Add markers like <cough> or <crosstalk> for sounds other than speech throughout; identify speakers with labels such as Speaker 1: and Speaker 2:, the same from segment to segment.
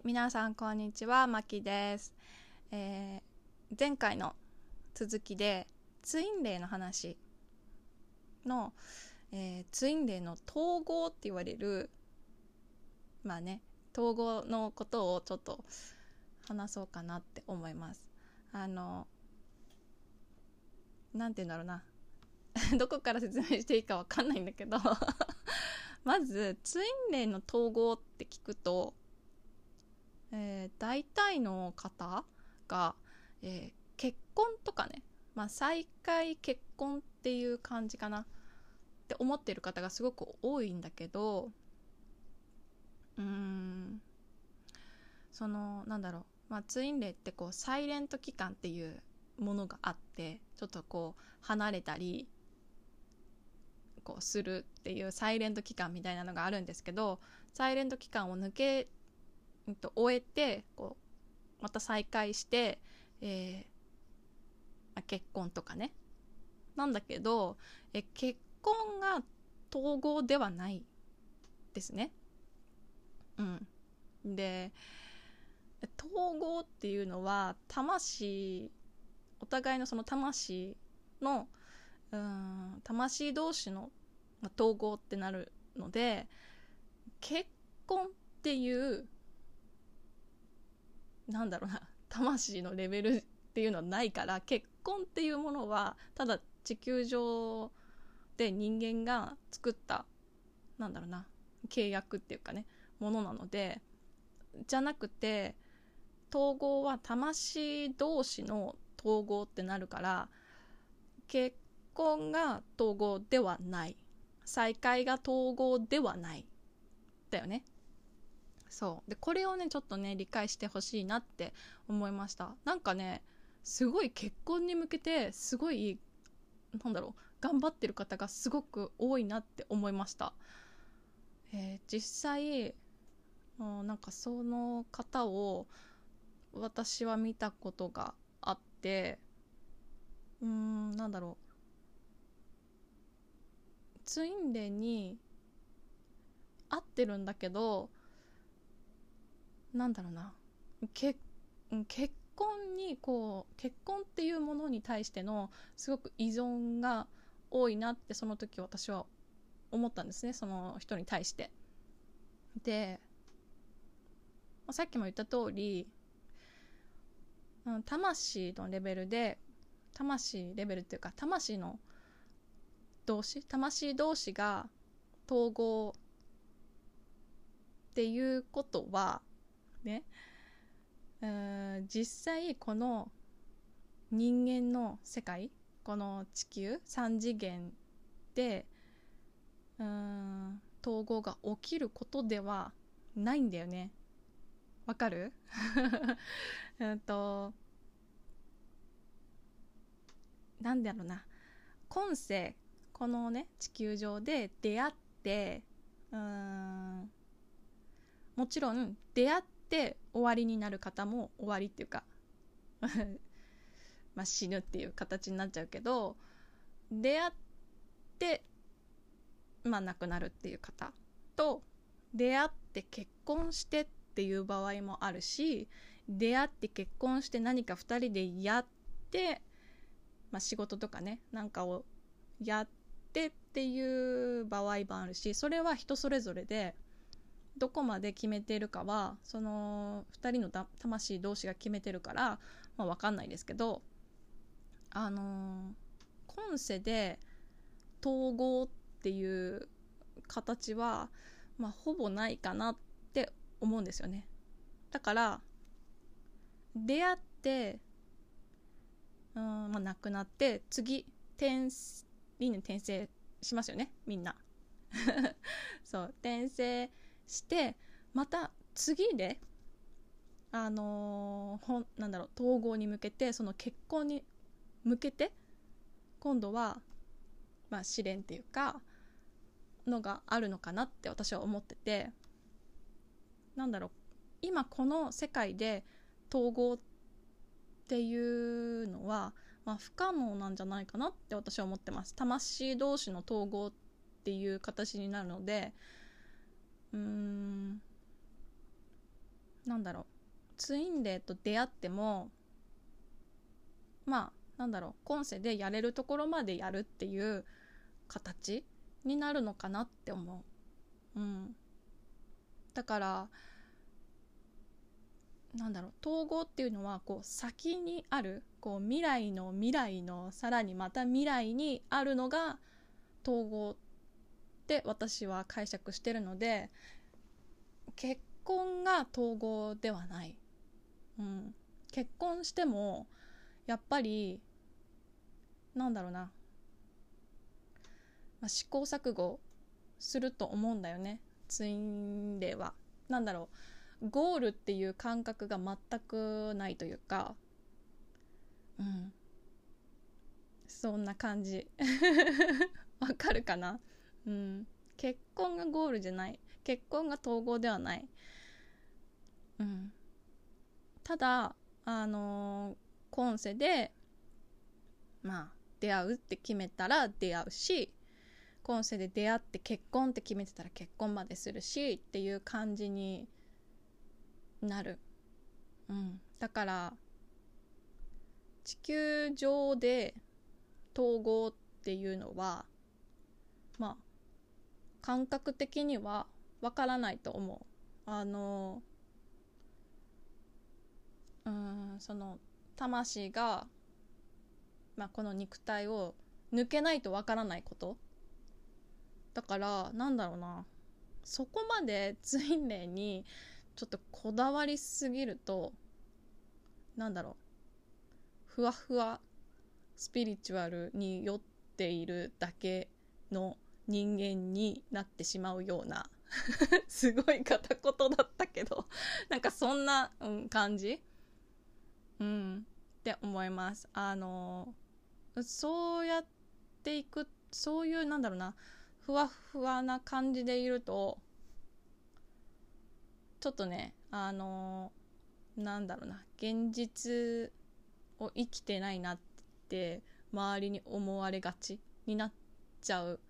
Speaker 1: い、皆さんこんにちは、まきです。えー前回の続きでツインレイの話の、えーツインレイの統合って言われるまあね統合のことをちょっと話そうかなって思います。あのなんて言うんだろうな <laughs> どこから説明していいかわかんないんだけど <laughs> まずツインレイの統合って聞くと、えー大体の方が、えー結婚とかね、まあ、再会結婚っていう感じかな。って思ってる方がすごく多いんだけどうーんそのなんだろう、まあ、ツインレイってこうサイレント期間っていうものがあってちょっとこう離れたりこうするっていうサイレント期間みたいなのがあるんですけどサイレント期間を抜け、うんと、終えてこうまた再会して、えーまあ結婚とかねなんだけどえ結婚が統合ではないですね。うん、で統合っていうのは魂お互いのその魂のうん魂同士のま統合ってなるので結婚っていうなんだろうな魂のレベルっていうのはないから結婚っていうものはただ地球上で人間が作ったなんだろうな契約っていうかねものなのでじゃなくて統合は魂同士の統合ってなるから結婚が統合ではない。再会が統合ではない。だよね。そう。でこれをねちょっとね理解してほしいなって思いました。なんかねすごい結婚に向けてすごいなんだろう頑張ってる方がすごく多いなって思いました、えー実際うんなんかその方を私は見たことがあってうーんなんだろう。ツインレイに合ってるんだけどなんだろうなけ結婚にこう結婚っていうものに対してのすごく依存が多いなってその時私は思ったんですねその人に対して。でまあさっきも言った通り、うん、魂のレベルで魂レベルっていうか魂の同士魂同士が統合っていうことはね。うん実際この人間の世界この地球3次元でうん統合が起きることではないんだよね。わかる？<laughs> うんとなんだろうな。今世このね地球上で出会ってうんもちろん出会って終わりになる方も終わりっていうか <laughs> まあ死ぬっていう形になっちゃうけど出会ってまあ亡くなるっていう方と出会って結婚してっていう場合もあるし出会って結婚して何か2人でやって、まあ、仕事とかねなんかをやってっていう場合もあるしそれは人それぞれでどこまで決めてるかはその2人のだ魂同士が決めてるから、まあ、分かんないですけどあのー今世で統合っていう形は、まあ、ほぼないかなって思うんですよね。だから出会ってうん、まあ、亡くなって次転輪廻転生しますよねみんな。<laughs> そう転生してまた次であのーほんなんだろう統合に向けてその結婚に向けて今度はまあ試練っていうかのがあるのかなって私は思ってて。なんだろう今この世界で統合っていうのは、まあ、不可能なんじゃないかなって私は思ってます。魂同士の統合っていう形になるのでうーん。なんだろう。ツインレイと出会ってもまあなんだろう。今世でやれるところまでやるっていう形になるのかなって思う。うん、だからなんだろう。統合っていうのはこう先にあるこう未来の未来のさらにまた未来にあるのが統合って私は解釈してるので結婚が統合ではない、うん、結婚してもやっぱりなんだろうな、まあ、試行錯誤すると思うんだよね。ツインレイは。なんだろう。ゴールっていう感覚が全くないというか。うん。そんな感じ。<laughs> わかるかな？うん。結婚がゴールじゃない。結婚が統合ではない。うん。ただあのー、今世でまあ出会うって決めたら出会うし今世で出会って結婚って決めてたら結婚までするしっていう感じになる、うん、だから地球上で統合っていうのはまあ感覚的にはわからないと思う。あのうんその魂がまあ、この肉体を抜けないとわからないこと。だからなんだろうな。そこまでツインレイにちょっとこだわりすぎるとなんだろう。ふわふわスピリチュアルに酔っているだけの人間になってしまうような <laughs> すごい片言だったけどなんかそんな、うん、感じ？うんって思います。あのそうやっていくそういうなんだろうなふわふわな感じでいるとちょっとねあのなんだろうな現実を生きてないなって周りに思われがちになっちゃう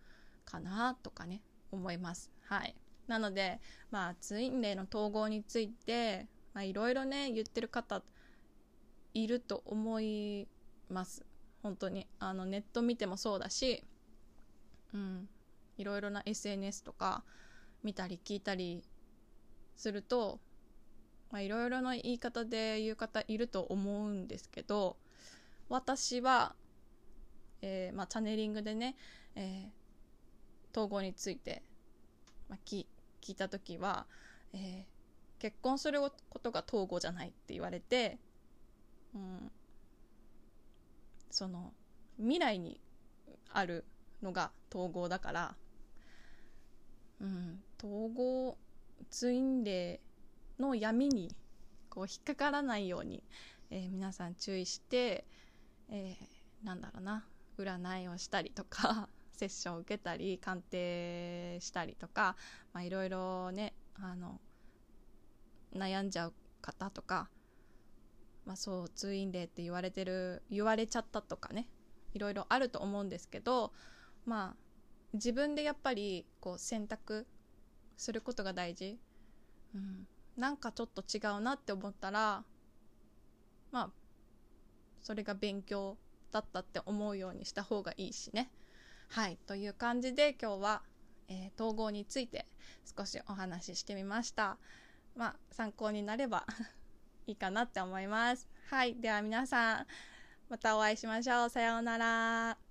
Speaker 1: かなとかね思います。はい。なのでまあツインレイの統合についていろいろね言ってる方いると思います。本当に。あのネット見てもそうだし、うん、いろいろな SNS とか見たり聞いたりするといろいろな言い方で言う方いると思うんですけど私は、えー、まあ、チャネリングでね、えー、統合について、まあ、聞聞いた時は、えー、結婚することが統合じゃないって言われて、うん、その未来にあるのが統合だから、うん、統合ツインレイの闇にこう引っかからないように、えー、皆さん注意して、えー、なんだろうな占いをしたりとかセッションを受けたり鑑定したりとかいろいろねあの悩んじゃう方とかまあ、そう通院例って言われてる言われちゃったとかねいろいろあると思うんですけどまあ自分でやっぱりこう選択することが大事、うん、なんかちょっと違うなって思ったらまあそれが勉強だったって思うようにした方がいいしね。はいという感じで今日は、えー、統合について少しお話ししてみましたまあ参考になれば <laughs> いいかなって思います。はい。では皆さん、またお会いしましょう。さようなら。